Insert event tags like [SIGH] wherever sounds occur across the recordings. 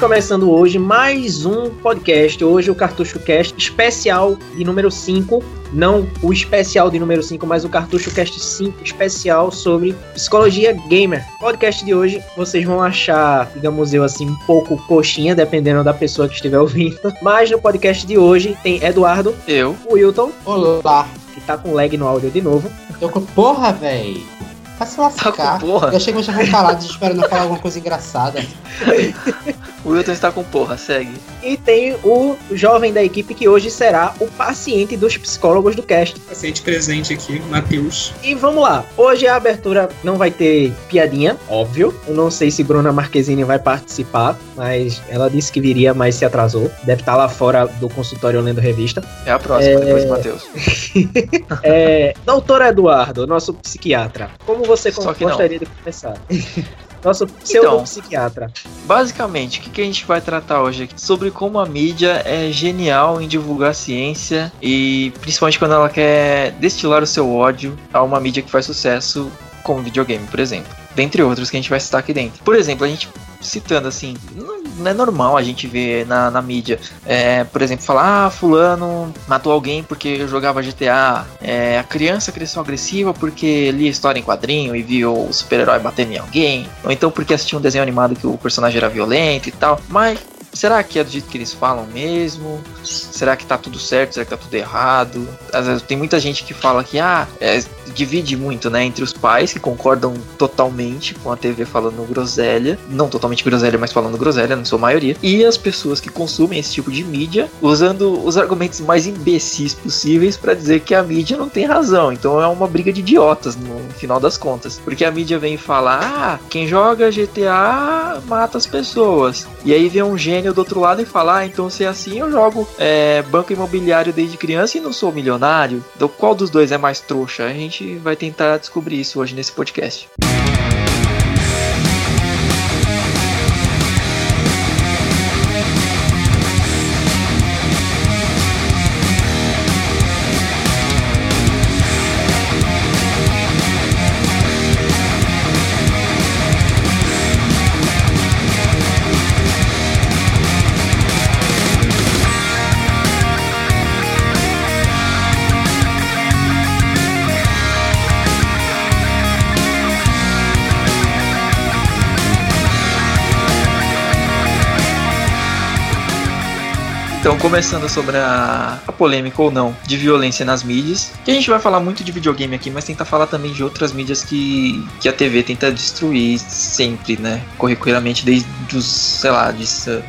começando hoje mais um podcast. Hoje o Cartucho Cast especial de número 5. Não o especial de número 5, mas o Cartucho Cast 5 especial sobre psicologia gamer. Podcast de hoje vocês vão achar, digamos eu assim, um pouco coxinha, dependendo da pessoa que estiver ouvindo. [LAUGHS] Mas no podcast de hoje tem Eduardo, Eu. o Wilton, Olá. que tá com lag no áudio de novo. Tô com porra, véi. Vai se lascar. Tá com porra? Eu achei que vocês falar esperando eu falar alguma coisa engraçada. [LAUGHS] O Wilton está com porra, segue. E tem o jovem da equipe que hoje será o paciente dos psicólogos do cast. paciente presente aqui, Matheus. E vamos lá. Hoje a abertura não vai ter piadinha, óbvio. Eu não sei se Bruna Marquezine vai participar, mas ela disse que viria, mas se atrasou. Deve estar lá fora do consultório lendo revista. É a próxima, É. depois do Matheus. [LAUGHS] É, Doutor Eduardo, nosso psiquiatra, como você Só que não. gostaria de começar? [LAUGHS] Nosso pseudo-psiquiatra. Basicamente, o que, que a gente vai tratar hoje aqui? Sobre como a mídia é genial em divulgar ciência e principalmente quando ela quer destilar o seu ódio a uma mídia que faz sucesso, como videogame, por exemplo. Dentre outros que a gente vai citar aqui dentro. Por exemplo, a gente citando assim, não é normal a gente ver na, na mídia, é, por exemplo, falar, ah, fulano matou alguém porque jogava GTA, é, a criança cresceu agressiva porque lia história em quadrinho e viu o super-herói batendo em alguém, ou então porque assistiu um desenho animado que o personagem era violento e tal, mas será que é do jeito que eles falam mesmo? Será que tá tudo certo? Será que tá tudo errado? Às vezes tem muita gente que fala que, ah, é, divide muito, né, entre os pais que concordam totalmente com a TV falando groselha, não totalmente groselha, mas falando groselha, não sou a maioria, e as pessoas que consumem esse tipo de mídia usando os argumentos mais imbecis possíveis pra dizer que a mídia não tem razão. Então é uma briga de idiotas no final das contas, porque a mídia vem falar, ah, quem joga GTA mata as pessoas. E aí vem um gênio do outro lado e fala, ah, então se é assim eu jogo é, banco imobiliário desde criança e não sou milionário. Então qual dos dois é mais trouxa? A gente vai tentar descobrir isso hoje nesse podcast. Então, começando sobre a, a polêmica ou não de violência nas mídias, que a gente vai falar muito de videogame aqui, mas tentar falar também de outras mídias que, que a TV tenta destruir sempre, né? Corriqueiramente, desde os, sei lá, de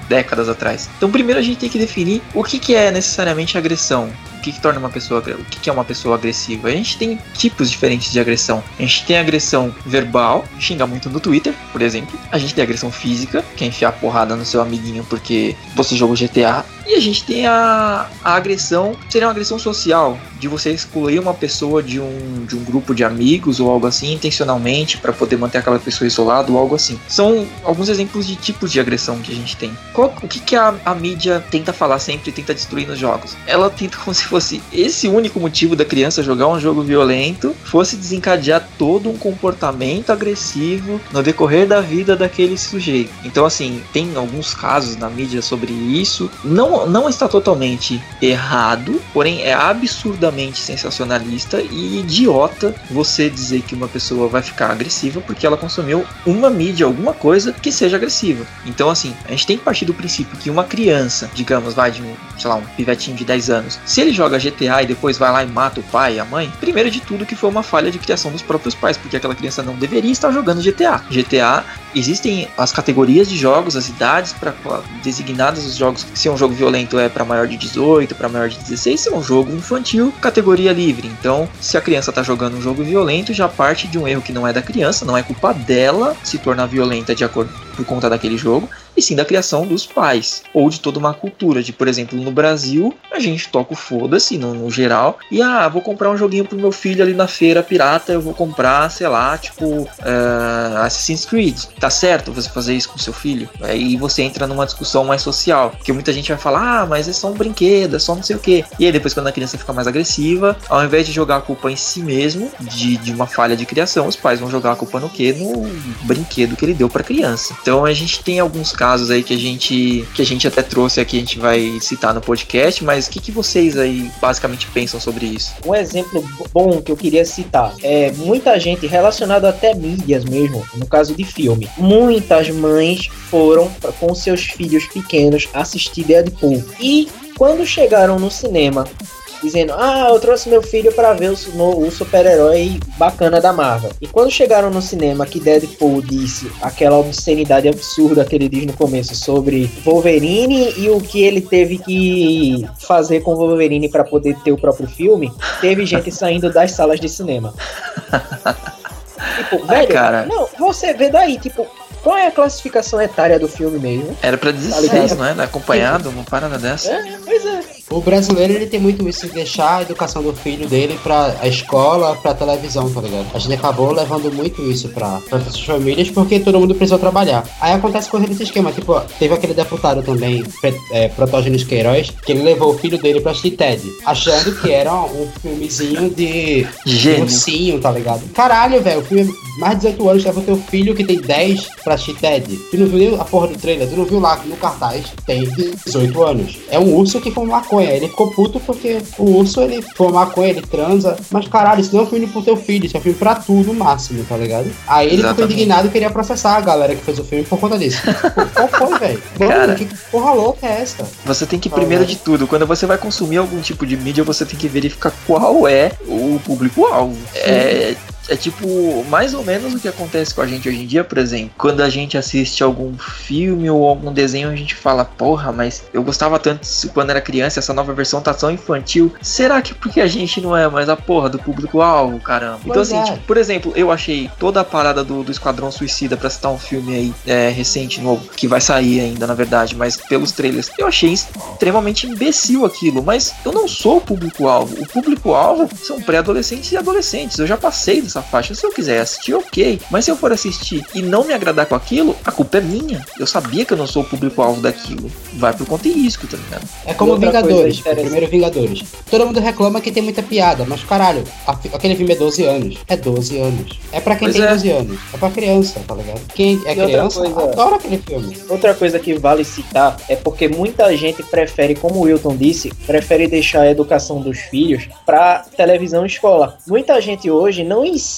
décadas atrás. Então, primeiro a gente tem que definir o que, que é necessariamente agressão. O que, que torna uma pessoa o que, que é uma pessoa agressiva? A gente tem tipos diferentes de agressão. A gente tem agressão verbal, xingar muito no Twitter, por exemplo. A gente tem agressão física, que é enfiar porrada no seu amiguinho porque você jogou GTA. E a gente tem a, a agressão, seria uma agressão social, de você excluir uma pessoa de um, de um grupo de amigos ou algo assim, intencionalmente, para poder manter aquela pessoa isolada ou algo assim. São alguns exemplos de tipos de agressão que a gente tem. Qual- o que, que a, a mídia tenta falar sempre, tenta destruir nos jogos? Ela tenta como se fosse esse único motivo da criança jogar um jogo violento, fosse desencadear todo um comportamento agressivo no decorrer da vida daquele sujeito. Então, assim, tem alguns casos na mídia sobre isso. Não, não está totalmente errado, porém é absurdamente sensacionalista e idiota você dizer que uma pessoa vai ficar agressiva porque ela consumiu uma mídia, alguma coisa que seja agressiva. Então, assim, a gente tem que partir do princípio que uma criança, digamos, vai de um, sei lá, um pivetinho de 10 anos, se ele joga GTA e depois vai lá e mata o pai e a mãe, primeiro de tudo que foi uma falha de criação dos próprios pais, porque aquela criança não deveria estar jogando GTA. GTA, existem as categorias de jogos, as idades para designadas os jogos. Se um jogo violento é para maior de 18, para maior de 16, se é um jogo infantil, categoria livre. Então, se a criança tá jogando um jogo violento, já parte de um erro que não é da criança, não é culpa dela se tornar violenta de acordo por conta daquele jogo, sim da criação dos pais, ou de toda uma cultura, de por exemplo, no Brasil, a gente toca o foda-se no, no geral, e ah, vou comprar um joguinho pro meu filho ali na feira pirata, eu vou comprar, sei lá, tipo, ah, Assassin's Creed. Tá certo você fazer isso com seu filho? Aí você entra numa discussão mais social, porque muita gente vai falar, ah, mas é só um brinquedo, é só não sei o que. E aí depois quando a criança fica mais agressiva, ao invés de jogar a culpa em si mesmo, de, de uma falha de criação, os pais vão jogar a culpa no quê? No brinquedo que ele deu pra criança. Então a gente tem alguns casos casos aí que a gente que a gente até trouxe aqui, a gente vai citar no podcast, mas o que, que vocês aí basicamente pensam sobre isso? Um exemplo bom que eu queria citar é muita gente relacionada até mídias mesmo, no caso de filme. Muitas mães foram com seus filhos pequenos assistir Deadpool e quando chegaram no cinema dizendo: "Ah, eu trouxe meu filho para ver o, o super-herói bacana da Marvel". E quando chegaram no cinema que Deadpool disse aquela obscenidade absurda que ele diz no começo sobre Wolverine e o que ele teve que fazer com Wolverine para poder ter o próprio filme, teve gente [LAUGHS] saindo das salas de cinema. [LAUGHS] Tipo, velho, cara. não, você vê daí, tipo, qual é a classificação etária do filme mesmo? Era pra Tá 16, ligado? não é? Acompanhado, uma parada dessa. É, pois é. O brasileiro ele tem muito isso de deixar a educação do filho dele pra a escola, pra televisão, tá ligado? A gente acabou levando muito isso pra, pra essas famílias porque todo mundo precisou trabalhar. Aí acontece coisa desse esquema, tipo, teve aquele deputado também, é, Protógenes Queiroz, que ele levou o filho dele pra assistir Ted, achando que era um filmezinho de Gênio. ursinho, tá ligado? Caralho, velho, o filme é mais de 18 anos, leva o teu filho que tem 10 pra assistir Ted. Tu não viu a porra do trailer, tu não viu lá no cartaz, tem 18 anos. É um urso que fuma maconha. Ele ficou puto porque o urso, ele fuma maconha, ele transa. Mas caralho, isso não é um filme pro teu filho, isso é um filme pra tu, no máximo, tá ligado? Aí ele ficou Exatamente. indignado e queria processar a galera que fez o filme por conta disso. Pô, [LAUGHS] Qual foi, velho? Mano, que porra louca é essa? Você tem que, Ah, primeiro de tudo, quando você vai consumir algum tipo de mídia, você tem que verificar qual é o público-alvo. É, é tipo, mais ou menos o que acontece com a gente hoje em dia, por exemplo. Quando a gente assiste algum filme ou algum desenho, a gente fala, porra, mas eu gostava tanto disso quando era criança, essa nova versão tá tão infantil. Será que porque a gente não é mais a porra do público-alvo, caramba? Então, Pois assim, é. tipo, por exemplo, eu achei toda a parada do, do Esquadrão Suicida, pra citar um filme aí é, recente, novo, que vai sair ainda, na verdade, mas pelos trailers, eu achei extremamente imbecil aquilo, mas eu não sou o público-alvo. O público-alvo são pré-adolescentes e adolescentes. Eu já passei dessa faixa. Se eu quiser assistir, ok. Mas se eu for assistir e não me agradar com aquilo, a culpa é minha. Eu sabia que eu não sou o público-alvo daquilo. Vai pro conta e risco, tá ligado? É como coisa Vingadores, interessante. primeiro Vingadores. Todo mundo reclama que tem muita piada, mas caralho, a aquele filme é 12 anos. É 12 anos. É pra quem Pois tem é. 12 anos. É pra criança, tá ligado? Quem é E outra criança coisa- adora aquele filme. Outra coisa que vale citar é porque muita gente prefere, como o Wilton disse, prefere deixar a educação dos filhos para televisão e escola. Muita gente hoje não ensina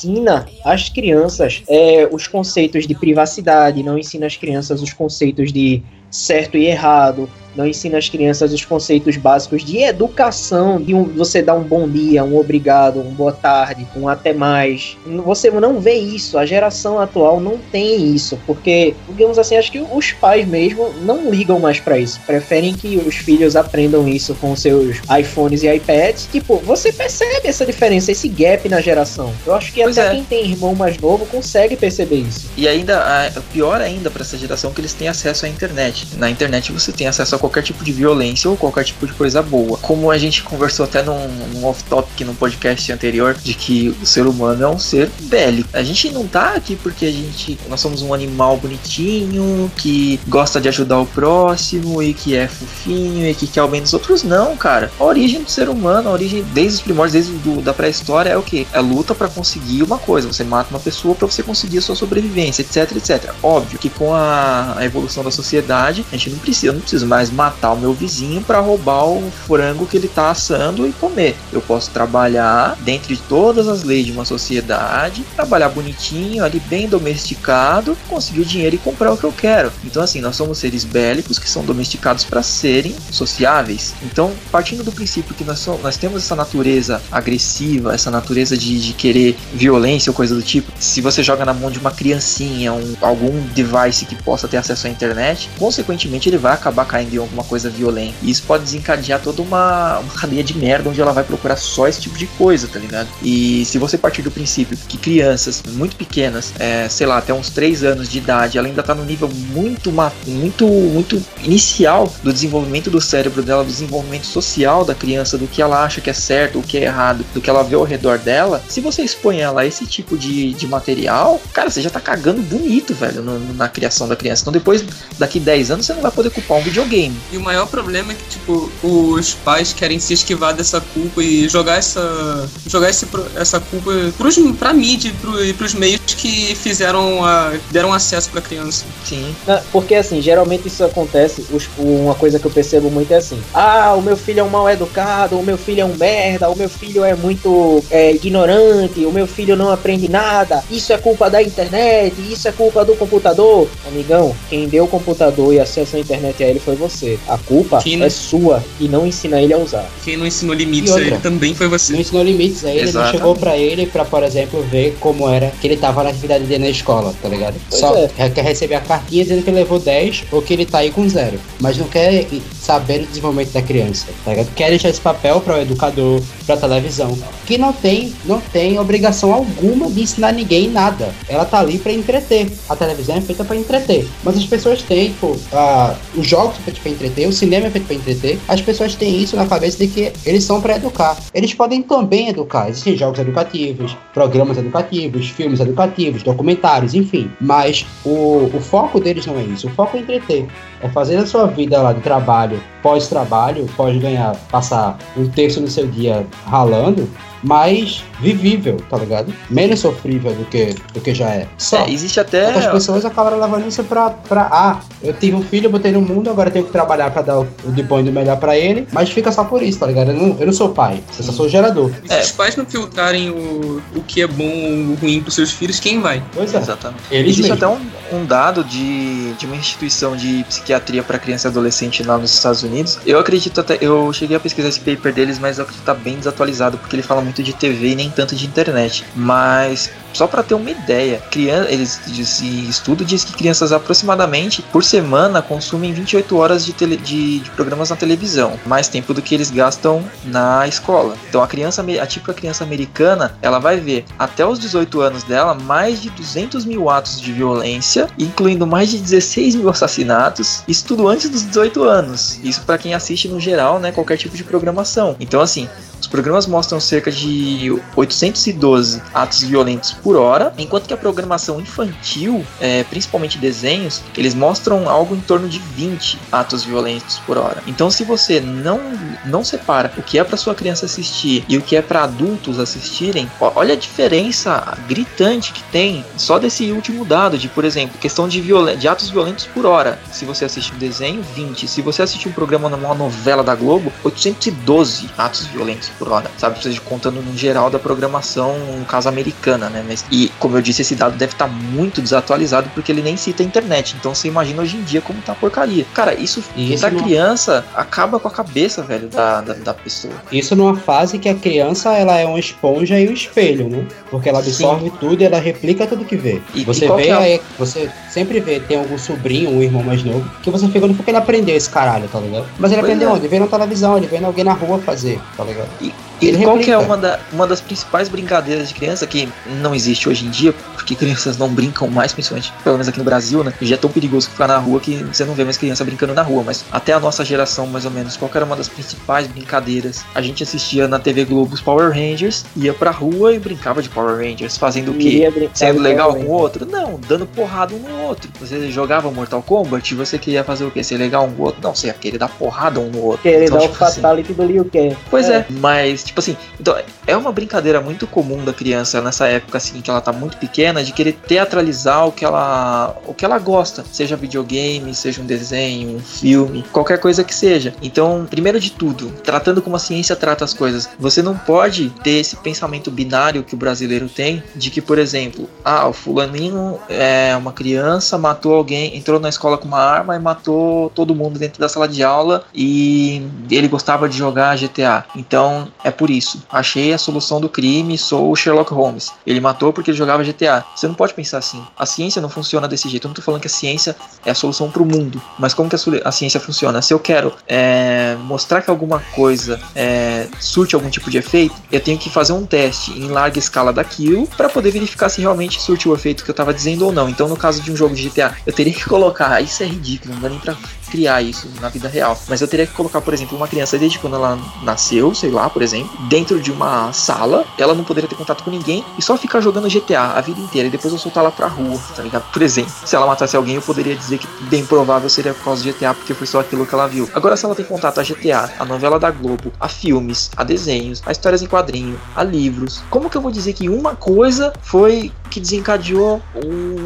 às crianças é, os conceitos de privacidade, não ensina às crianças os conceitos de certo e errado, não ensina às crianças os conceitos básicos de educação, de um, você dar um bom dia, um obrigado, um boa tarde, um até mais. Você não vê isso, a geração atual não tem isso, porque, digamos assim, acho que os pais mesmo não ligam mais pra isso, preferem que os filhos aprendam isso com seus iPhones e iPads. Tipo, você percebe essa diferença, esse gap na geração. Eu acho que Pois até é. quem tem irmão mais novo consegue perceber isso. E ainda, pior ainda pra essa geração que eles têm acesso à internet. Na internet você tem acesso a qualquer tipo de violência ou qualquer tipo de coisa boa. Como a gente conversou até num, num off-topic no podcast anterior, de que o ser humano é um ser bélico. A gente não tá aqui porque a gente. Nós somos um animal bonitinho, que gosta de ajudar o próximo e que é fofinho e que quer o bem dos outros. Não, cara. A origem do ser humano, a origem desde os primórdios, desde do, da pré-história, é o que? É luta pra conseguir uma coisa. Você mata uma pessoa pra você conseguir a sua sobrevivência, etc, etc. Óbvio que com a, a evolução da sociedade, a gente não precisa, eu não preciso mais matar o meu vizinho pra roubar o frango que ele tá assando e comer. Eu posso trabalhar dentro de todas as leis de uma sociedade, trabalhar bonitinho, ali bem domesticado, conseguir o dinheiro e comprar o que eu quero. Então assim, nós somos seres bélicos que são domesticados para serem sociáveis. Então, partindo do princípio que nós, somos, nós temos essa natureza agressiva, essa natureza de, de querer violência ou coisa do tipo, se você joga na mão de uma criancinha, um, algum device que possa ter acesso à internet, consequentemente ele vai acabar caindo em alguma coisa violenta. E isso pode desencadear toda uma, uma cadeia de merda onde ela vai procurar só esse tipo de coisa, tá ligado? E se você partir do princípio que crianças muito pequenas, é, sei lá, até uns 3 anos de idade, ela ainda tá no nível muito, muito, muito inicial do desenvolvimento do cérebro dela, do desenvolvimento social da criança, do que ela acha que é certo, o que é errado, do que ela vê ao redor dela, se você expõe ela a esse tipo de, de material, cara, você já tá cagando bonito, velho, no- na criação da criança. Então depois, daqui 10 anos, você não vai poder culpar um videogame. E o maior problema é que, tipo, os pais querem se esquivar dessa culpa e jogar essa. jogar esse, essa culpa pros, pra mídia e pro, e pros meios que fizeram a, deram acesso pra criança. Sim. Não, Porque assim, geralmente isso acontece, os- uma coisa que eu percebo muito é assim, ah, o meu filho é um mal educado, o meu filho é um merda, o meu filho é muito é, ignorante, o meu filho não aprende nada, isso é culpa da internet, isso é culpa do computador. Amigão, quem deu o computador e acesso à internet a ele foi você. A culpa não- é sua e não ensina ele a usar. Quem não ensinou limites E a outra? ele também foi você. Não ensinou limites a ele, não Exatamente. chegou pra ele pra, por exemplo, ver como era que ele tava na atividade dele na escola, tá ligado? Pois Só é. quer receber a cartinha dizendo que ele levou 10 ou que ele tá aí com zero. Mas não quer saber do desenvolvimento da criança, tá ligado? Quer deixar esse papel para o educador, pra televisão, que não tem, não tem obrigação alguma de ensinar ninguém nada. Ela tá ali pra entreter. A televisão é feita pra entreter. Mas as pessoas têm, pô, a- os jogos são feitos pra entreter, o cinema é feito pra entreter. As pessoas têm isso na cabeça de que eles são pra educar. Eles podem também educar. Existem jogos educativos, programas educativos, filmes educativos, documentários, enfim. Mas o, o foco deles não é isso. O foco é entreter. É fazer a sua vida lá de trabalho, pós-trabalho, pode ganhar, passar um terço do seu dia ralando, mais vivível, tá ligado? Menos sofrível do que, do que já é. Só. É, existe até. Outras pessoas acabaram levando isso pra, pra. Ah, eu tive um filho, eu botei no mundo, agora eu tenho que trabalhar pra dar o, o de bom e do melhor pra ele. Mas fica só por isso, tá ligado? Eu não, eu não sou pai, eu só sou gerador. E se É. os pais não filtrarem o, o que é bom ou ruim pros seus filhos, quem vai? Pois é. Exatamente. Eles Existe mesmos. até um, um dado de, de uma instituição de psiquiatria para criança e adolescente lá nos Estados Unidos. Eu acredito até. Eu cheguei a pesquisar esse paper deles, mas eu acredito que tá bem desatualizado, porque ele fala muito de TV e nem tanto de internet. Mas. Só para ter uma ideia, criança, eles, esse estudo diz que crianças aproximadamente por semana consumem 28 horas de, tele- de- de programas na televisão, mais tempo do que eles gastam na escola. Então a criança, a típica criança americana, ela vai ver até os 18 anos dela mais de 200 mil atos de violência, incluindo mais de 16 mil assassinatos, isso tudo antes dos 18 anos. Isso para quem assiste no geral, né, qualquer tipo de programação. Então assim, os programas mostram cerca de 812 atos violentos por hora, enquanto que a programação infantil, é, principalmente desenhos, eles mostram algo em torno de 20 atos violentos por hora. Então, se você não, não separa o que é para sua criança assistir e o que é para adultos assistirem, olha a diferença gritante que tem só desse último dado de, por exemplo, questão de, de atos violentos por hora. Se você assiste um desenho, 20. Se você assiste um programa numa novela da Globo, 812 atos violentos por hora, sabe? Ou seja, contando no geral da programação, no caso americana, né? E, como eu disse, esse dado deve estar muito desatualizado porque ele nem cita a internet. Então você imagina hoje em dia como tá a porcaria. Cara, isso, isso não- criança acaba com a cabeça, velho, da, da, da pessoa. Isso numa fase que a criança ela é uma esponja e um espelho, né? Porque ela absorve tudo e ela replica tudo que vê. E- você e vê é você sempre vê, tem algum sobrinho, um irmão mais novo, que você fica onde foi que ele aprendeu esse caralho, tá ligado? Mas ele Pois aprendeu é. onde? Vendo na televisão, ele vendo alguém na rua fazer, tá ligado? E Ele qual que é uma, da- uma das principais brincadeiras de criança que não existe hoje em dia, porque crianças não brincam mais, principalmente, pelo menos aqui no Brasil, né? Já é tão perigoso ficar na rua que você não vê mais criança brincando na rua, mas até a nossa geração, mais ou menos, qual que era uma das principais brincadeiras? A gente assistia na TV Globo os Power Rangers, ia pra rua e brincava de Power Rangers, fazendo o quê? Sendo legal com o outro? Não, dando porrada um no outro. Você jogava Mortal Kombat, você queria fazer o quê? Ser legal um com o outro? Não, você ia querer dar porrada um no outro. Querer Então, dar o tipo assim, fatality do Liu Kang. Pois é. mas, tipo assim, então, é uma brincadeira muito comum da criança nessa época, assim, que ela tá muito pequena, de querer teatralizar o que ela, o que ela gosta, seja videogame, seja um desenho, um filme, qualquer coisa que seja. Então, primeiro de tudo, tratando como a ciência trata as coisas, você não pode ter esse pensamento binário que o brasileiro tem, de que, por exemplo, ah, o fulaninho é uma criança, matou alguém, entrou na escola com uma arma e matou todo mundo dentro da sala de aula e ele gostava de jogar GTA. Então, é por isso. Achei a solução do crime, sou o Sherlock Holmes. Ele matou porque ele jogava GTA. Você não pode pensar assim. A ciência não funciona desse jeito. Eu não tô falando que a ciência é a solução pro mundo, mas como que a, ciência funciona? Se eu quero é, mostrar que alguma coisa é, surte algum tipo de efeito, eu tenho que fazer um teste em larga escala daquilo para poder verificar se realmente surtiu o efeito que eu tava dizendo ou não. Então, no caso de um jogo de GTA, eu teria que colocar, isso é ridículo, não dá nem pra criar isso na vida real, mas eu teria que colocar, por exemplo, uma criança desde quando ela nasceu, sei lá, por exemplo, dentro de uma sala, ela não poderia ter contato com ninguém e só ficar jogando GTA a vida inteira e depois eu soltar ela pra rua, tá ligado? Por exemplo, se ela matasse alguém, eu poderia dizer que bem provável seria por causa do GTA, porque foi só aquilo que ela viu. Agora, se ela tem contato a GTA, a novela da Globo, a filmes, a desenhos, a histórias em quadrinho, a livros, como que eu vou dizer que uma coisa foi que desencadeou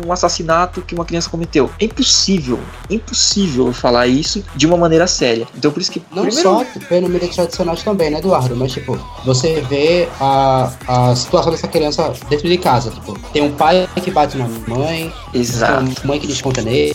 um assassinato que uma criança cometeu. É impossível, impossível falar isso de uma maneira séria. Então por isso que Não primeiro- só pelo mídia tradicionais também, né, Eduardo? Mas, tipo, você vê a, a situação dessa criança dentro de casa. Tipo, tem um pai que bate na mãe, Exato. tem uma mãe que desconta nele,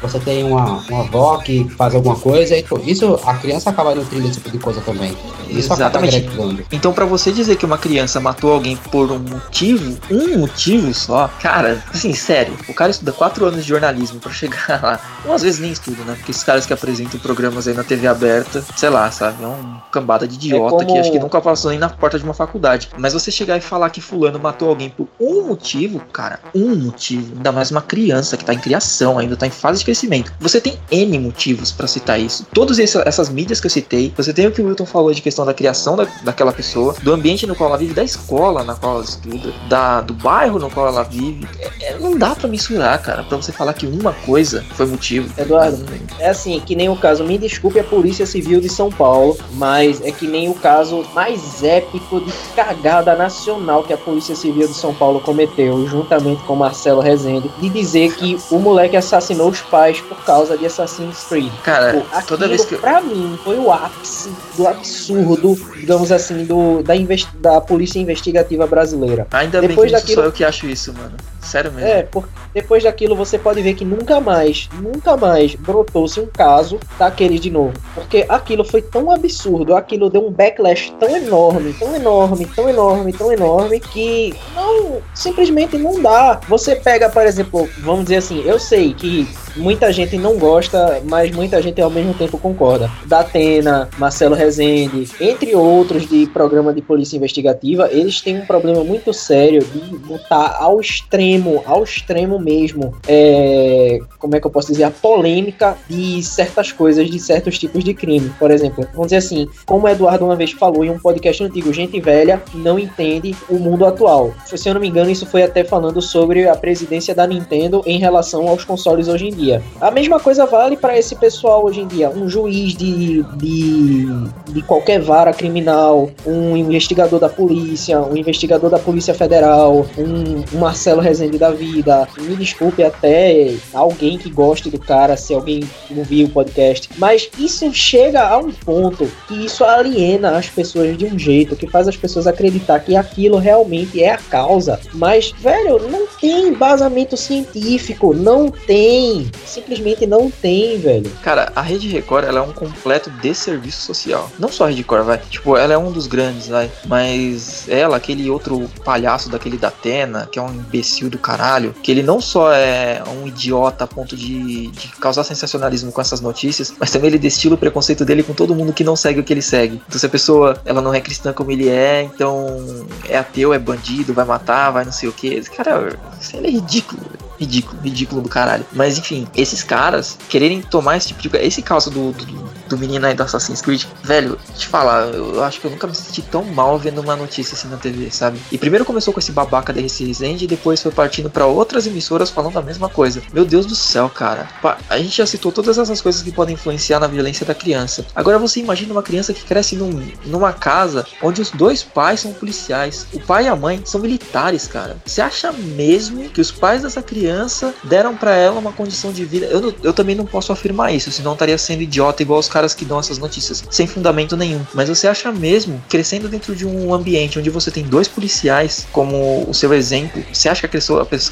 você tem uma, uma avó que faz alguma coisa, e tipo, isso a criança acaba nutrindo esse tipo de coisa também. Isso acaba Exatamente. agregando. Então, pra você dizer que uma criança matou alguém por um motivo, um motivo só, cara, assim, sério, o cara estuda quatro anos de jornalismo pra chegar lá. Ou às vezes nem estuda, né? Porque esses caras que apresentam programas aí na TV aberta, sei lá, sabe? É um cambada de idiota como- que acho que nunca passou nem na porta de uma faculdade. Mas você chegar e falar que fulano matou alguém por um motivo, cara, um motivo, ainda mais uma criança que tá em criação, ainda tá em fase de crescimento. Você tem N motivos pra citar isso. Todas essa- essas mídias que eu citei, você tem o que o Wilton falou de questão da criação da, daquela pessoa, do ambiente no qual ela vive, da escola na qual ela estuda, da, do bairro no qual ela vive. É- é- não dá pra mensurar, cara, pra você falar que uma coisa foi motivo. Eduardo, É assim, que nem o caso, me desculpe a Polícia Civil de São Paulo, mas é que nem o caso mais épico de cagada nacional que a Polícia Civil de São Paulo cometeu, juntamente com Marcelo Rezende, de dizer que o moleque assassinou os pais por causa de Assassin's Creed. Cara, Pô, toda vez que. pra mim, foi o ápice do absurdo, digamos assim, do, da, investi- da Polícia Investigativa Brasileira. Ainda bem que depois não sou daquilo- eu que acho isso, mano. Sério mesmo. É, porque depois daquilo você pode ver que nunca mais, nunca mais brotou-se um caso daquele de novo. Porque aquilo foi tão absurdo, aquilo deu um backlash tão enorme, tão enorme, tão enorme, tão enorme, que não, simplesmente não dá. Você pega, por exemplo, vamos dizer assim, eu sei que muita gente não gosta, mas muita gente ao mesmo tempo concorda. Da Atena, Marcelo Rezende, entre outros de programa de polícia investigativa, eles têm um problema muito sério de botar ao extremo, ao extremo mesmo, é, como é que eu posso dizer, a polêmica de certas coisas, de certos tipos de crime. Por exemplo, vamos dizer assim, como o Eduardo uma vez falou em um podcast antigo, gente velha não entende o mundo atual. Se eu não me engano, isso foi até falando sobre a presidência da Nintendo em relação aos consoles hoje em dia. A mesma coisa vale para esse pessoal hoje em dia. Um juiz de, de, de qualquer vara criminal, um investigador da polícia, um investigador da Polícia Federal, um Marcelo Rezende da vida. Me desculpe até alguém que goste do cara, se alguém viu o podcast. Mas isso chega a um ponto que isso aliena as pessoas de um jeito que faz as pessoas acreditar que aquilo realmente é a causa. Mas, velho, não tem embasamento científico, não tem. Simplesmente não tem, velho. Cara, a Rede Record ela é um completo desserviço social. Não só a Rede Record, vai. Tipo, ela é um dos grandes, vai. Mas ela, aquele outro palhaço daquele da Atena, que é um imbecil do caralho, que ele não só é um idiota a ponto de, de causar sensacionalismo com essas notícias, mas também ele destila o preconceito dele com todo mundo que não segue o que ele segue. Então, se a pessoa ela não é cristã como ele é, então é ateu, é bandido, vai matar, vai não sei o que. Cara, isso é ridículo. Ridículo, ridículo do caralho. Mas enfim, esses caras quererem tomar esse tipo de. Esse caso do, do, do menino aí do Assassin's Creed, velho, te falar, eu acho que eu nunca me senti tão mal vendo uma notícia assim na TV, sabe? E primeiro começou com esse babaca da RC Resende e depois foi partindo pra outras emissoras falando a mesma coisa. Meu Deus do céu, cara. A gente já citou todas essas coisas que podem influenciar na violência da criança. Agora você imagina uma criança que cresce num, numa casa onde os dois pais são policiais. O pai e a mãe são militares, cara. Você acha mesmo que os pais dessa criança deram pra ela uma condição de vida? Eu, eu também não posso afirmar isso, senão estaria sendo idiota igual os caras que dão essas notícias, sem fundamento nenhum. Mas você acha mesmo, crescendo dentro de um ambiente onde você tem dois policiais como o seu exemplo, você acha que a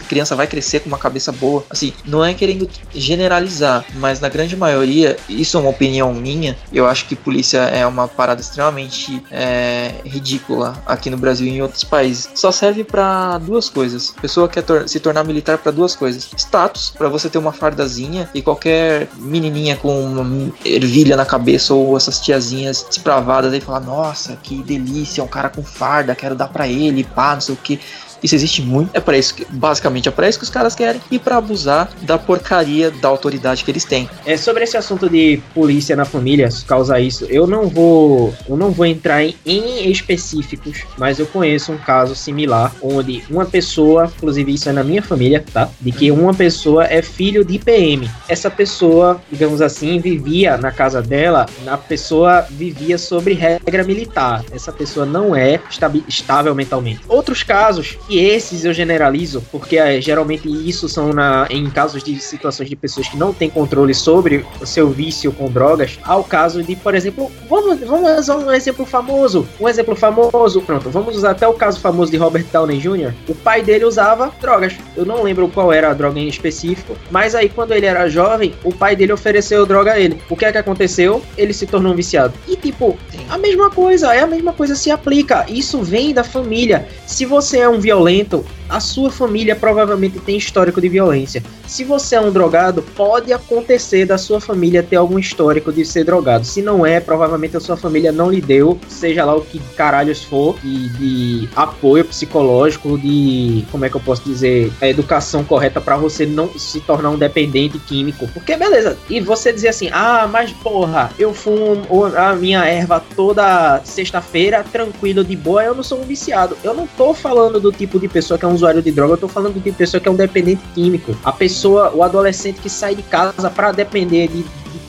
criança vai crescer com uma cabeça boa? Assim, não é querendo generalizar, mas na grande maioria, isso é uma opinião minha, eu acho que polícia é uma parada extremamente é, ridícula aqui no Brasil e em outros países. Só serve pra duas coisas. A pessoa quer tor- se tornar militar pra duas coisas: status, pra você ter uma fardazinha e qualquer menininha com uma ervilha na cabeça ou essas tiazinhas despravadas aí falar: Nossa, que delícia, um cara com farda, quero dar pra ele, pá, não sei o que. Isso existe muito. É para isso que, basicamente, é para isso que os caras querem e pra abusar da porcaria da autoridade que eles têm. É, sobre esse assunto de polícia na família causar isso, eu não vou, eu não vou entrar em, em específicos, mas eu conheço um caso similar onde uma pessoa, inclusive isso é na minha família, tá? De que uma pessoa é filho de PM. Essa pessoa, digamos assim, vivia na casa dela, a pessoa vivia sobre regra militar. Essa pessoa não é estável mentalmente. Outros casos E esses eu generalizo, porque é, geralmente isso são na, em casos de situações de pessoas que não têm controle sobre o seu vício com drogas, ao caso de, por exemplo, vamos, vamos usar um exemplo famoso. Um exemplo famoso, pronto, vamos usar até o caso famoso de Robert Downey Jr. O pai dele usava drogas. Eu não lembro qual era a droga em específico, mas aí quando ele era jovem, o pai dele ofereceu droga a ele. O que é que aconteceu? Ele se tornou um viciado. E tipo, a mesma coisa, é a mesma coisa se aplica. Isso vem da família. Se você é um violento, violento a sua família provavelmente tem histórico de violência. Se você é um drogado, pode acontecer da sua família ter algum histórico de ser drogado. Se não é, provavelmente a sua família não lhe deu, seja lá o que caralhos for, de, de apoio psicológico, de como é que eu posso dizer, a educação correta para você não se tornar um dependente químico. Porque beleza, e você dizer assim: "Ah, mas porra, eu fumo a minha erva toda sexta-feira, tranquilo de boa, eu não sou um viciado". Eu não tô falando do tipo de pessoa que é um usuário de droga, eu tô falando do de pessoa que é um dependente químico. A pessoa, o adolescente que sai de casa para depender de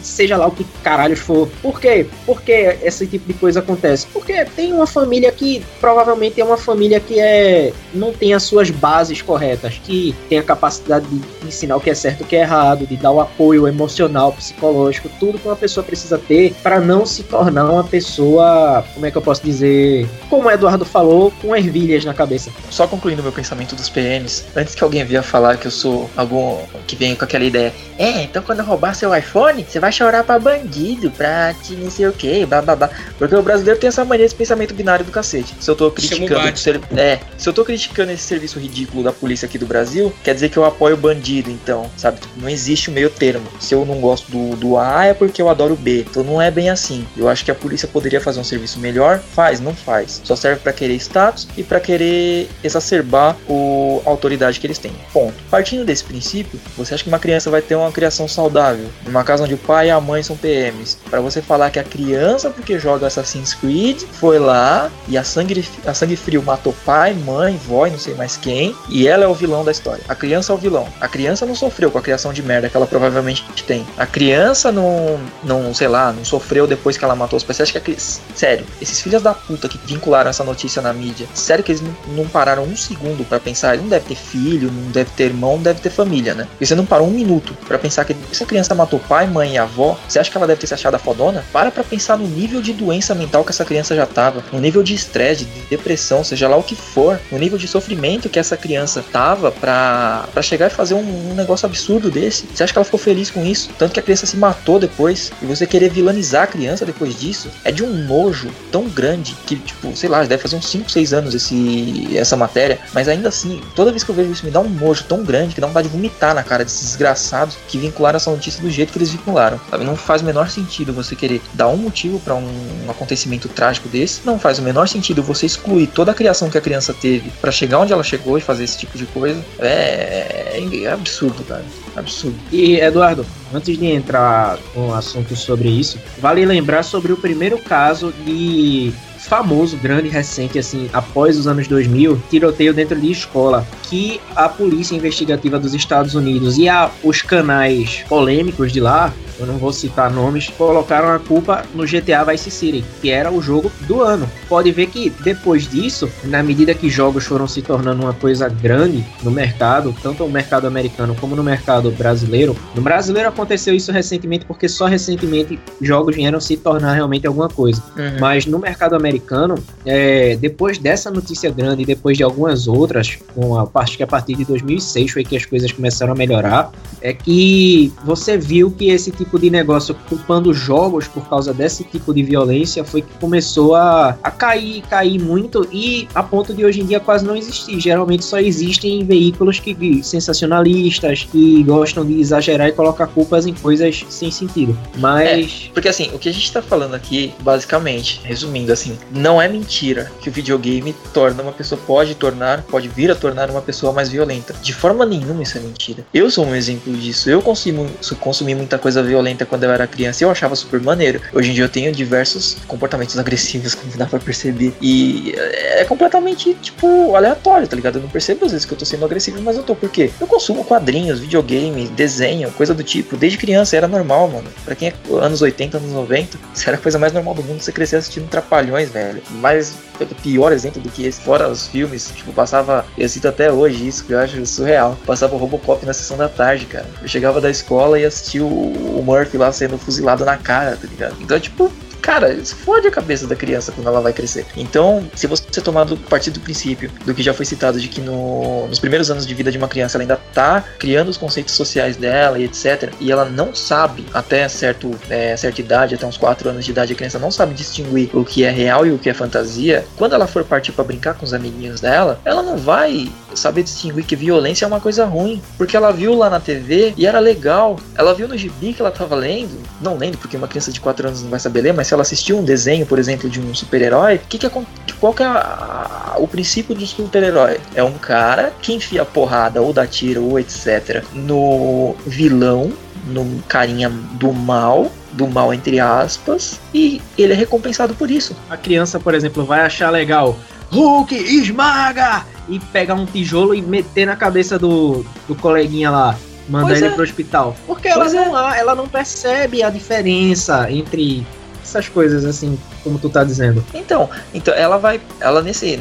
seja lá o que caralhos for. Por quê? Por que esse tipo de coisa acontece? Porque tem uma família que provavelmente é uma família que é não tem as suas bases corretas, que tem a capacidade de ensinar o que é certo e o que é errado, de dar o apoio emocional, psicológico, tudo que uma pessoa precisa ter para não se tornar uma pessoa, como é que eu posso dizer, como o Eduardo falou, com ervilhas na cabeça. Só concluindo meu pensamento dos PMs, antes que alguém venha falar que eu sou algum que vem com aquela ideia, é, então quando eu roubar seu iPhone, você vai chorar pra bandido, pra te não sei o que, blá blá blá. Porque o brasileiro tem essa mania de pensamento binário do cacete. Se eu tô criticando. Ser, é, se eu tô criticando esse serviço ridículo da polícia aqui do Brasil, quer dizer que eu apoio o bandido, então, sabe? Não existe o meio termo. Se eu não gosto do, do A, é porque eu adoro o B. Então não é bem assim. Eu acho que a polícia poderia fazer um serviço melhor. Faz, não faz. Só serve para querer status e para querer exacerbar o, a autoridade que eles têm. Ponto. Partindo desse princípio, você acha que uma criança vai ter uma criação saudável? Numa casa onde o pai pai e a mãe são PMs. Para você falar que a criança, porque joga Assassin's Creed, foi lá e a sangue, a sangue frio matou pai, mãe, vó e não sei mais quem, e ela é o vilão da história. A criança é o vilão. A criança não sofreu com a criação de merda que ela provavelmente tem. A criança não, não sei lá, não sofreu depois que ela matou os pais. Você acha que a criança. Sério, esses filhos da puta que vincularam essa notícia na mídia, sério que eles não, pararam um segundo para pensar? Ele não deve ter filho, não deve ter irmão, não deve ter família, né? E você não parou um minuto para pensar que essa criança matou pai, mãe e avó avó, você acha que ela deve ter se achado fodona? Para pra pensar no nível de doença mental que essa criança já tava, no nível de estresse, de depressão, seja lá o que for, no nível de sofrimento que essa criança tava pra, pra chegar e fazer um, um negócio absurdo desse. Você acha que ela ficou feliz com isso? Tanto que a criança se matou depois, e você querer vilanizar a criança depois disso, é de um nojo tão grande que, tipo, sei lá, deve fazer uns 5, 6 anos esse, essa matéria, mas ainda assim, toda vez que eu vejo isso me dá um nojo tão grande que dá vontade de vomitar na cara desses desgraçados que vincularam essa notícia do jeito que eles vincularam. Sabe? Não faz o menor sentido você querer dar um motivo para um, acontecimento trágico desse. Não faz o menor sentido você excluir toda a criação que a criança teve para chegar onde ela chegou e fazer esse tipo de coisa. É, é, é absurdo, cara. Absurdo. E, Eduardo, antes de entrar um assunto sobre isso, vale lembrar sobre o primeiro caso de famoso, grande, recente, assim, após os anos 2000, tiroteio dentro de escola, que a polícia investigativa dos Estados Unidos e a, os canais polêmicos de lá eu não vou citar nomes, colocaram a culpa no GTA Vice City, que era o jogo do ano. Pode ver que depois disso, na medida que jogos foram se tornando uma coisa grande no mercado, tanto no mercado americano como no mercado brasileiro, no brasileiro aconteceu isso recentemente porque só recentemente jogos vieram se tornar realmente alguma coisa. Uhum. Mas no mercado americano, é, depois dessa notícia grande e depois de algumas outras, com a parte que a partir de 2006 foi que as coisas começaram a melhorar, é que você viu que esse tipo tipo de negócio culpando jogos por causa desse tipo de violência foi que começou a, a cair, cair muito e a ponto de hoje em dia quase não existir. Geralmente só existem veículos que sensacionalistas, que gostam de exagerar e colocar culpas em coisas sem sentido. Mas. É, porque assim, o que a gente tá falando aqui, basicamente, resumindo assim, não é mentira que o videogame torna uma pessoa, pode tornar, pode vir a tornar uma pessoa mais violenta. De forma nenhuma isso é mentira. Eu sou um exemplo disso. Eu consumo, consumi muita coisa violenta quando eu era criança e eu achava super maneiro. Hoje em dia eu tenho diversos comportamentos agressivos, [LAUGHS] como dá pra perceber. E é completamente, tipo, aleatório, tá ligado? Eu não percebo às vezes que eu tô sendo agressivo, mas eu tô. Por quê? Eu consumo quadrinhos, videogame videogame, desenho, coisa do tipo, desde criança era normal, mano. Pra quem é anos 80, anos 90, [LAUGHS] isso era a coisa mais normal do mundo você crescer assistindo Trapalhões, velho. Mas pior exemplo do que esse, fora os filmes, tipo, passava, eu cito até hoje isso, que eu acho surreal. Passava o Robocop na sessão da tarde, cara. Eu chegava da escola e assistia o Murphy lá sendo fuzilado na cara, tá ligado? Então, tipo, cara, isso fode a cabeça da criança quando ela vai crescer. Então, se você tomar do, partir do princípio do que já foi citado, de que no, nos primeiros anos de vida de uma criança ela ainda tá criando os conceitos sociais dela e etc., e ela não sabe, até certo, é, certa idade, até uns 4 anos de idade, a criança não sabe distinguir o que é real e o que é fantasia, quando ela for partir para brincar com os amiguinhos dela, ela não vai saber distinguir que violência é uma coisa ruim, porque ela viu lá na TV e era legal. Ela viu no gibi que ela tava lendo, não lendo, porque uma criança de 4 anos não vai saber ler, mas ela assistiu um desenho, por exemplo, de um super-herói, que que é, qual que é a, a, o princípio do super-herói? É um cara que enfia porrada ou dá tiro ou etc no vilão, no carinha do mal, do mal entre aspas, e ele é recompensado por isso. A criança, por exemplo, vai achar legal Hulk esmaga e pegar um tijolo e meter na cabeça do, do coleguinha lá. Mandar pois ele é. pro hospital. Porque ela não, é. ela não percebe a diferença entre essas coisas assim, como tu tá dizendo. Então, então ela vai, ela nesse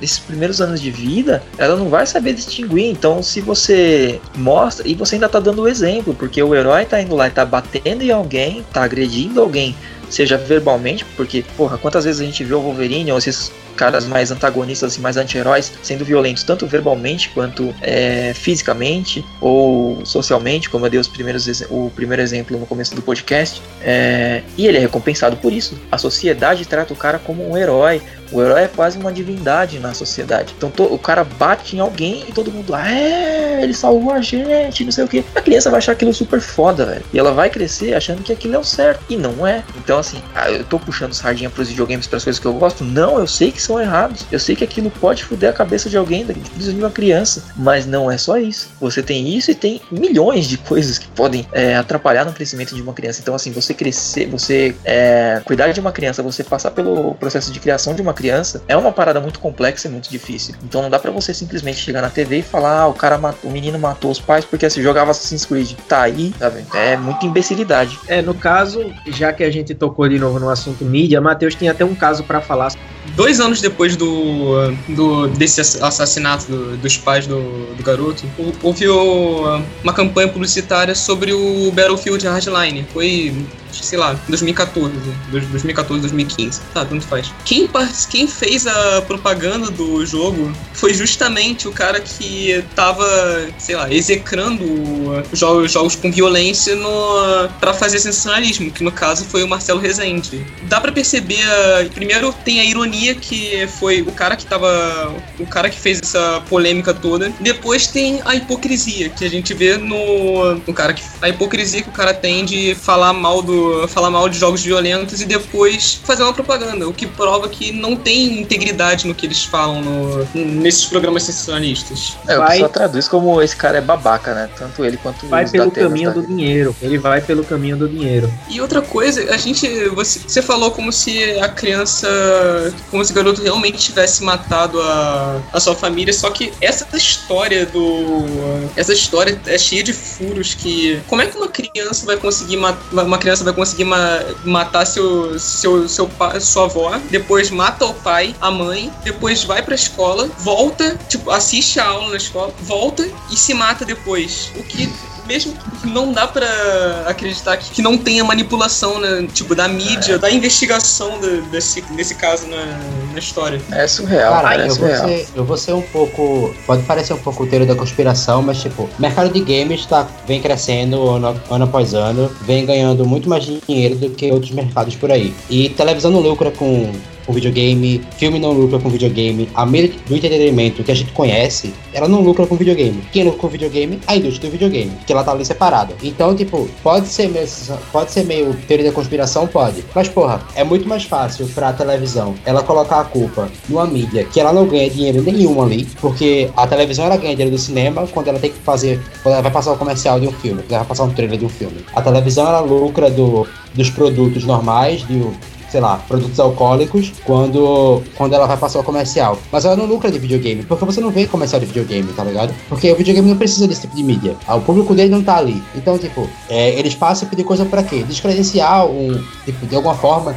nesses primeiros anos de vida, ela não vai saber distinguir. Então, se você mostra, e você ainda tá dando o exemplo, porque o herói tá indo lá e tá batendo em alguém, tá agredindo alguém, seja verbalmente, porque, porra, quantas vezes a gente vê o Wolverine ou esses caras mais antagonistas, assim, mais anti-heróis, sendo violentos tanto verbalmente quanto é, fisicamente ou socialmente, como eu dei os primeiros, o primeiro exemplo no começo do podcast. É, e ele é recompensado por isso. A sociedade trata o cara como um herói. O herói é quase uma divindade na sociedade. Então o cara bate em alguém e todo mundo, ah, é, ele salvou a gente, não sei o que. A criança vai achar aquilo super foda, velho. E ela vai crescer achando que aquilo é o certo. E não é. Então, assim, ah, eu tô puxando sardinha pros videogames, pras coisas que eu gosto. Não, eu sei que são errados. Eu sei que aquilo pode foder a cabeça de alguém, de uma criança, mas não é só isso. Você tem isso e tem milhões de coisas que podem é, atrapalhar no crescimento de uma criança. Então, assim, você crescer, você é, cuidar de uma criança, você passar pelo processo de criação de uma criança, é uma parada muito complexa e muito difícil. Então, não dá para você simplesmente chegar na TV e falar, ah, o cara matou, o menino matou os pais porque assim, jogava Assassin's Creed. Tá aí, tá vendo? É muita imbecilidade. É, no caso, já que a gente tocou de novo no assunto mídia, Matheus tem até um caso para falar. Dois anos depois do, do desse assassinato do, dos pais do, do garoto, houve uma campanha publicitária sobre o Battlefield Hardline. Foi sei lá, 2014, 2014, 2015. Tá, tanto faz. Quem, quem fez a propaganda do jogo foi justamente o cara que tava, sei lá, execrando jogos, jogos com violência no, pra fazer sensacionalismo, que no caso foi o Marcelo Rezende. Dá para perceber, primeiro tem a ironia que foi o cara que tava, o cara que fez essa polêmica toda, depois tem a hipocrisia que a gente vê no, no cara que, a hipocrisia que o cara tem de falar mal do falar mal de jogos violentos e depois fazer uma propaganda, o que prova que não tem integridade no que eles falam no, nesses programas sensacionalistas. É, vai, o pessoal traduz como esse cara é babaca, né? Tanto ele quanto Vai pelo caminho do dinheiro. Ele vai pelo caminho do dinheiro. E outra coisa, a gente. Você, você falou como se a criança. Como se o garoto realmente tivesse matado a, a sua família, só que essa história do. Essa história é cheia de furos que. Como é que uma criança vai conseguir matar. Uma criança vai conseguir ma matar seu, seu, seu sua avó, depois mata o pai, a mãe, depois vai pra escola, volta, tipo, assiste a aula na escola, volta e se mata depois. O que mesmo não dá para acreditar que, que, não tenha manipulação, né? Tipo, da mídia, é. da investigação de, desse, desse caso na, na história. É surreal, cara. É eu, surreal. Vou ser, eu vou ser um pouco. Pode parecer um pouco o teoria da conspiração, mas, tipo, o mercado de games tá, vem crescendo ano, ano após ano, vem ganhando muito mais dinheiro do que outros mercados por aí. E televisão não lucra com com videogame, filme não lucra com videogame, a mídia do entretenimento que a gente conhece, ela não lucra com videogame. Quem lucra com videogame? A indústria do videogame, que ela tá ali separada. Então, tipo, pode ser meio, pode ser meio teoria da conspiração, pode. Mas, porra, é muito mais fácil pra televisão ela colocar a culpa numa mídia que ela não ganha dinheiro nenhum ali, porque a televisão ela ganha dinheiro do cinema quando ela tem que fazer, quando ela vai passar o comercial de um filme, quando ela vai passar um trailer de um filme. A televisão ela lucra do, dos produtos normais, de sei lá, produtos alcoólicos quando, quando ela vai passar o comercial. Mas ela não lucra de videogame, porque você não vê comercial de videogame, tá ligado? Porque o videogame não precisa desse tipo de mídia. Ah, O público dele não tá ali. Então, tipo, é, eles passam tipo de coisa pra quê? Descredenciar um, tipo, de alguma forma,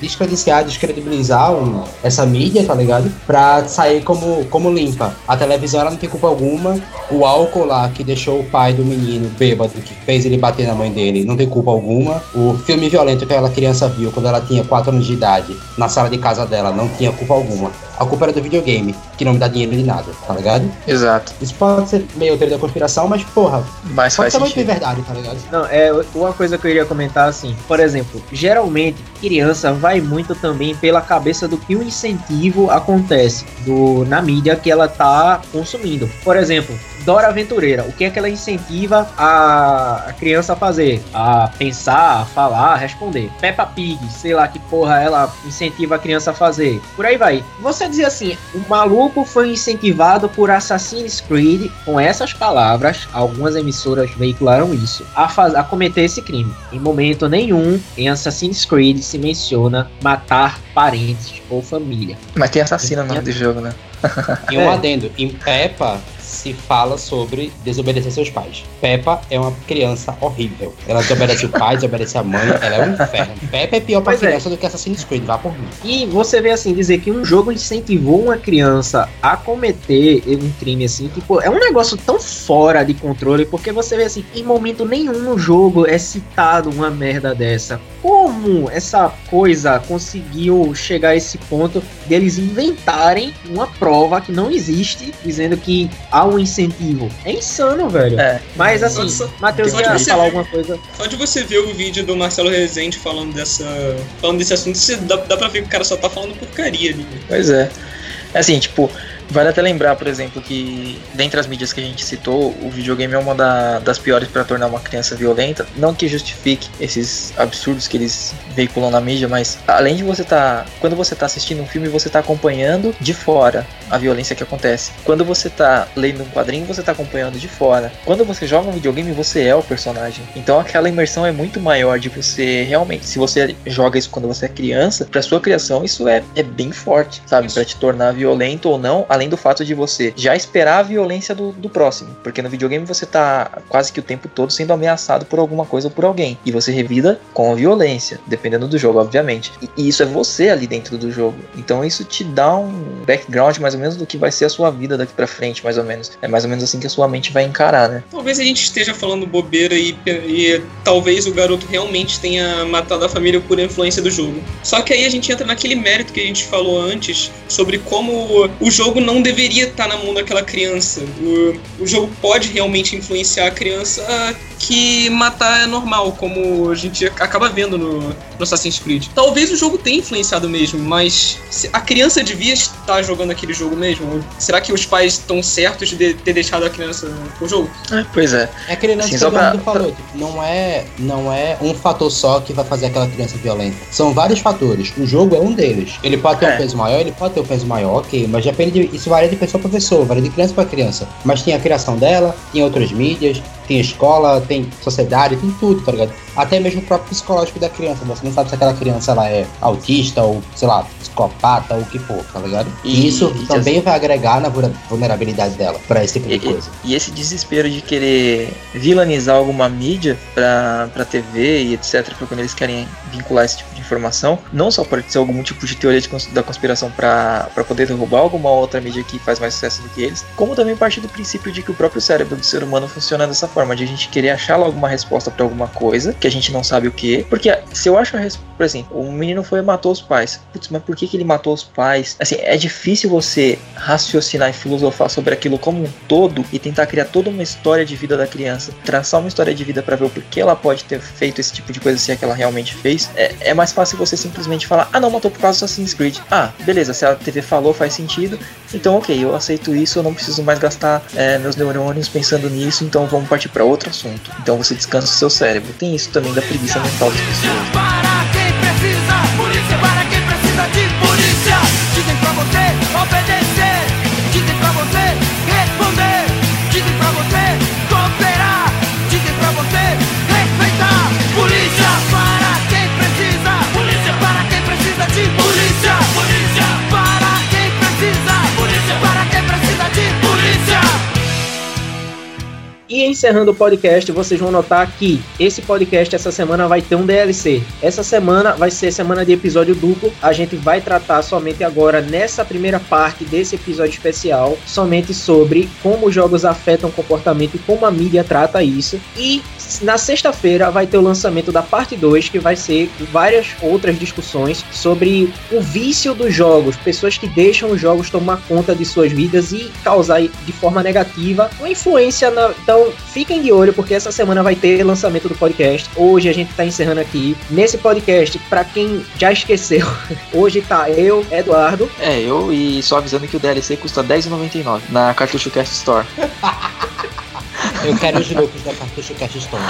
descredenciar, descredibilizar um- essa mídia, tá ligado? Pra sair como, como limpa. A televisão ela não tem culpa alguma. O álcool lá que deixou o pai do menino bêbado, que fez ele bater na mãe dele, não tem culpa alguma. O filme violento que aquela criança viu quando ela tinha 4 anos de idade, na sala de casa dela, não tinha culpa alguma. A culpa era do videogame, que não me dá dinheiro de nada, tá ligado? Exato. Isso pode ser meio teoria da conspiração, mas porra, Mas pode faz ser muito de verdade, tá ligado? Não, é uma coisa que eu iria comentar assim. Por exemplo, geralmente criança vai muito também pela cabeça do que o incentivo acontece do, na mídia que ela tá consumindo. Por exemplo, Dora Aventureira, o que é que ela incentiva a, criança a fazer? A pensar, a falar, a responder. Peppa Pig, sei lá que porra ela incentiva a criança a fazer. Por aí vai. Você dizer assim, o maluco foi incentivado por Assassin's Creed com essas palavras, algumas emissoras veicularam isso, a, faz, a cometer esse crime. Em momento nenhum em Assassin's Creed se menciona matar parentes ou família. Mas tem assassino no nome do jogo, né? E um É. adendo, em Peppa se fala sobre desobedecer seus pais. Peppa é uma criança horrível. Ela desobedece o pai, desobedece a mãe, ela é um inferno. Peppa é pior pra Pois é. criança do que Assassin's Creed, vá por mim. E você vê assim, dizer que um jogo incentivou uma criança a cometer um crime assim, tipo, é um negócio tão fora de controle, porque você vê assim, em momento nenhum no jogo é citado uma merda dessa. Como essa coisa conseguiu chegar a esse ponto deles inventarem uma prova que não existe, dizendo que há um incentivo? É insano, velho. É. Mas assim, Matheus ia você falar ver- alguma coisa. Só de você ver o vídeo do Marcelo Rezende falando dessa. falando desse assunto, você dá, dá pra ver que o cara só tá falando porcaria ali. Pois é. É Assim, tipo, vale até lembrar, por exemplo, que dentre as mídias que a gente citou, o videogame é uma da- das piores para tornar uma criança violenta. Não que justifique esses absurdos que eles veiculam na mídia, mas além de você tá. Quando você tá assistindo um filme, você tá acompanhando de fora a violência que acontece. Quando você tá lendo um quadrinho, você tá acompanhando de fora. Quando você joga um videogame, você é o personagem. Então aquela imersão é muito maior de você realmente. Se você joga isso quando você é criança, pra sua criação isso é, é bem forte, sabe? Pra te tornar violento ou não, além do fato de você já esperar a violência do, do próximo. Porque no videogame você tá quase que o tempo todo sendo ameaçado por alguma coisa ou por alguém. E você revida com a violência, dependendo do jogo, obviamente. E, e isso é você ali dentro do jogo. Então isso te dá um background mais ou menos do que vai ser a sua vida daqui pra frente, mais ou menos. É mais ou menos assim que a sua mente vai encarar, né? Talvez a gente esteja falando bobeira e, e talvez o garoto realmente tenha matado a família por influência do jogo. Só que aí a gente entra naquele mérito que a gente falou antes sobre como o jogo não deveria estar na mão daquela criança. O, o jogo pode realmente influenciar a criança que matar é normal, como a gente acaba vendo no, no Assassin's Creed. Talvez o jogo tenha influenciado mesmo, mas se- a criança devia estar jogando aquele jogo mesmo? Será que os pais estão certos de ter deixado a criança o jogo? É, pois é. É aquele lance Assim, que todo pra- mundo falou, tipo, não é, não é um fator só que vai fazer aquela criança violenta. São vários fatores. O jogo é um deles. Ele pode ter É. um peso maior, ele pode ter um peso maior, ok, mas depende de, isso varia de pessoa para pessoa, varia de criança para criança. Mas tem a criação dela, tem outras mídias, tem escola, tem sociedade, tem tudo, tá ligado? Até mesmo o próprio psicológico da criança. Você não sabe se aquela criança ela é autista ou, sei lá, psicopata ou o que for, tá ligado? E, E- isso e- também vai agregar na vulner- vulnerabilidade dela para esse tipo de E- coisa. E esse desespero de querer vilanizar alguma mídia pra, pra TV e etc, pra quando eles querem vincular esse tipo de informação, não só pode ser algum tipo de teoria de cons- da conspiração pra pra poder derrubar alguma outra mídia que faz mais sucesso do que eles, como também parte do princípio de que o próprio cérebro do ser humano funciona dessa forma, de a gente querer achar logo uma resposta pra alguma coisa, que a gente não sabe o que, porque se eu acho a resposta, por exemplo, o menino foi e matou os pais, putz, mas por que, que ele matou os pais? Assim, é difícil você raciocinar e filosofar sobre aquilo como um todo e tentar criar toda uma história de vida da criança, traçar uma história de vida pra ver o porquê ela pode ter feito esse tipo de coisa se é que ela realmente fez. É, é mais fácil você simplesmente falar: ah, não, matou por causa do Assassin's Creed. Ah, beleza, se a TV falou faz sentido, então ok, eu aceito isso, eu não preciso mais gastar é, meus neurônios pensando nisso, então vamos partir pra outro assunto. Então você descansa o seu cérebro. Tem isso também da preguiça mental das pessoas. Para quem precisa, polícia para quem precisa de polícia. Dizem pra você obedecer, encerrando o podcast, vocês vão notar que esse podcast essa semana vai ter um DLC. Essa semana vai ser semana de episódio duplo. A gente vai tratar somente agora nessa primeira parte desse episódio especial, somente sobre como os jogos afetam o comportamento e como a mídia trata isso. E na sexta-feira vai ter o lançamento da parte 2, que vai ser várias outras discussões sobre o vício dos jogos, pessoas que deixam os jogos tomar conta de suas vidas e causar de forma negativa uma influência na... Então, fiquem de olho porque essa semana vai ter lançamento do podcast. Hoje a gente tá encerrando aqui nesse podcast para quem já esqueceu. [LAUGHS] Hoje tá eu, Eduardo. É, eu e só avisando que o DLC custa R$10,99 na Cartucho Cast Store. [LAUGHS] Eu quero os lucros da Cartucho Cast Store.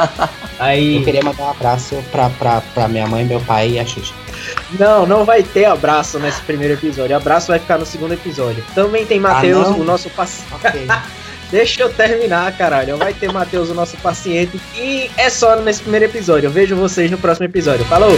[LAUGHS] Aí. Eu queria mandar um abraço pra, pra, pra minha mãe, meu pai e a Xuxa. Não, não vai ter abraço nesse primeiro episódio. Abraço vai ficar no segundo episódio. Também tem Matheus, Ah, o nosso paciente. Ok. Deixa eu terminar, caralho. Vai ter Matheus, o nosso paciente. E é só nesse primeiro episódio. Eu vejo vocês no próximo episódio. Falou!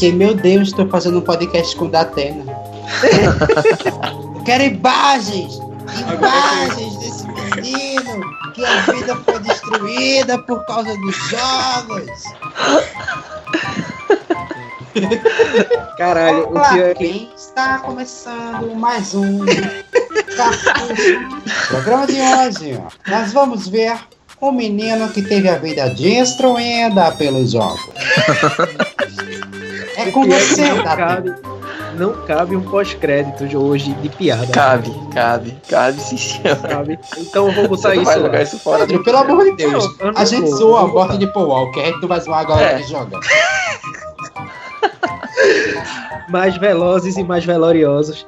Fiquei, meu Deus, estou fazendo um podcast com o Datena. Eu [LAUGHS] quero imagens! Imagens desse menino que a vida foi destruída por causa dos jogos! Caralho, o Olá, pior é que. bem, está começando mais um. Programa de hoje, nós vamos ver um menino que teve a vida destruída pelos jogos. [LAUGHS] É com você, não cabe, não cabe um pós-crédito de hoje de piada. Cabe, cabe, cabe sim, senhor. Sabe? Então eu vou botar isso. vai jogar isso fora. Pedro, pelo amor de Deus, a gente vou, zoa a morte de Paul Walker, a gente não vai zoar a galera É. que joga. [LAUGHS] Mais velozes e mais veloriosos.